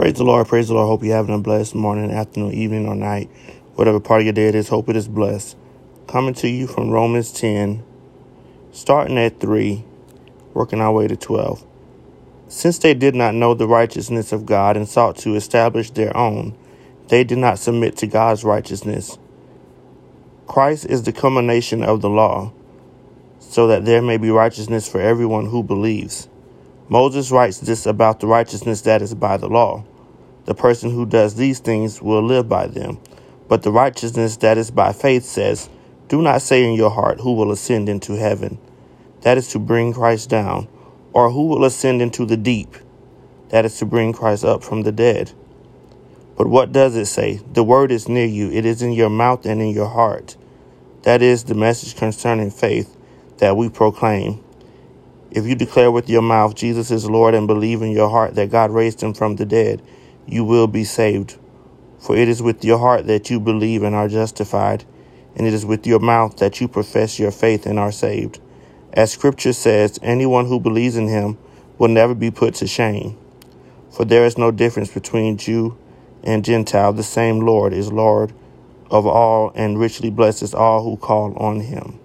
Praise the Lord, praise the Lord. Hope you're having a blessed morning, afternoon, evening, or night. Whatever part of your day it is, hope it is blessed. Coming to you from Romans 10, starting at 3, working our way to 12. Since they did not know the righteousness of God and sought to establish their own, they did not submit to God's righteousness. Christ is the culmination of the law, so that there may be righteousness for everyone who believes. Moses writes this about the righteousness that is by the law. The person who does these things will live by them. But the righteousness that is by faith says, Do not say in your heart, Who will ascend into heaven? That is to bring Christ down. Or who will ascend into the deep? That is to bring Christ up from the dead. But what does it say? The word is near you, it is in your mouth and in your heart. That is the message concerning faith that we proclaim. If you declare with your mouth Jesus is Lord and believe in your heart that God raised him from the dead, you will be saved. For it is with your heart that you believe and are justified, and it is with your mouth that you profess your faith and are saved. As scripture says, anyone who believes in him will never be put to shame. For there is no difference between Jew and Gentile. The same Lord is Lord of all and richly blesses all who call on him.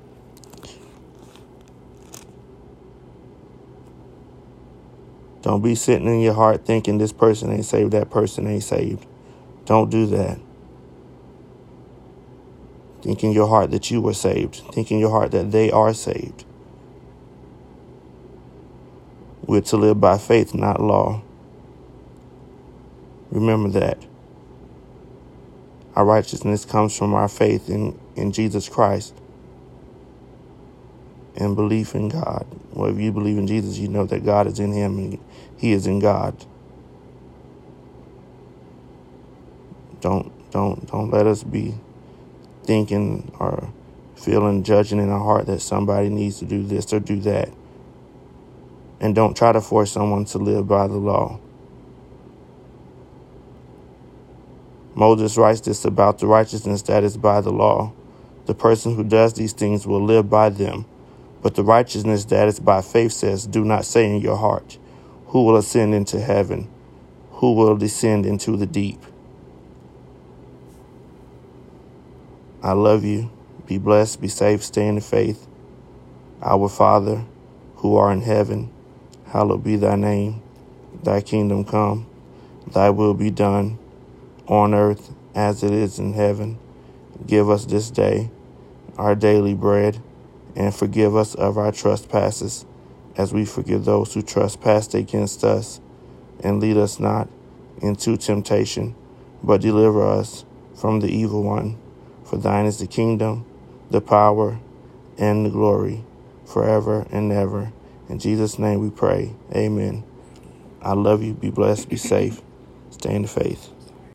Don't be sitting in your heart thinking this person ain't saved, that person ain't saved. Don't do that. Think in your heart that you were saved. Think in your heart that they are saved. We're to live by faith, not law. Remember that. Our righteousness comes from our faith in, in Jesus Christ and belief in God. Well, if you believe in Jesus, you know that God is in him and he is in God. Don't don't don't let us be thinking or feeling judging in our heart that somebody needs to do this or do that. And don't try to force someone to live by the law. Moses writes this about the righteousness that is by the law. The person who does these things will live by them. But the righteousness that is by faith says, Do not say in your heart, Who will ascend into heaven? Who will descend into the deep? I love you. Be blessed, be safe, stay in the faith. Our Father, who art in heaven, hallowed be thy name. Thy kingdom come, thy will be done, on earth as it is in heaven. Give us this day our daily bread and forgive us of our trespasses, as we forgive those who trespass against us. And lead us not into temptation, but deliver us from the evil one. For thine is the kingdom, the power, and the glory, forever and ever. In Jesus' name we pray. Amen. I love you. Be blessed. Be safe. Stay in the faith.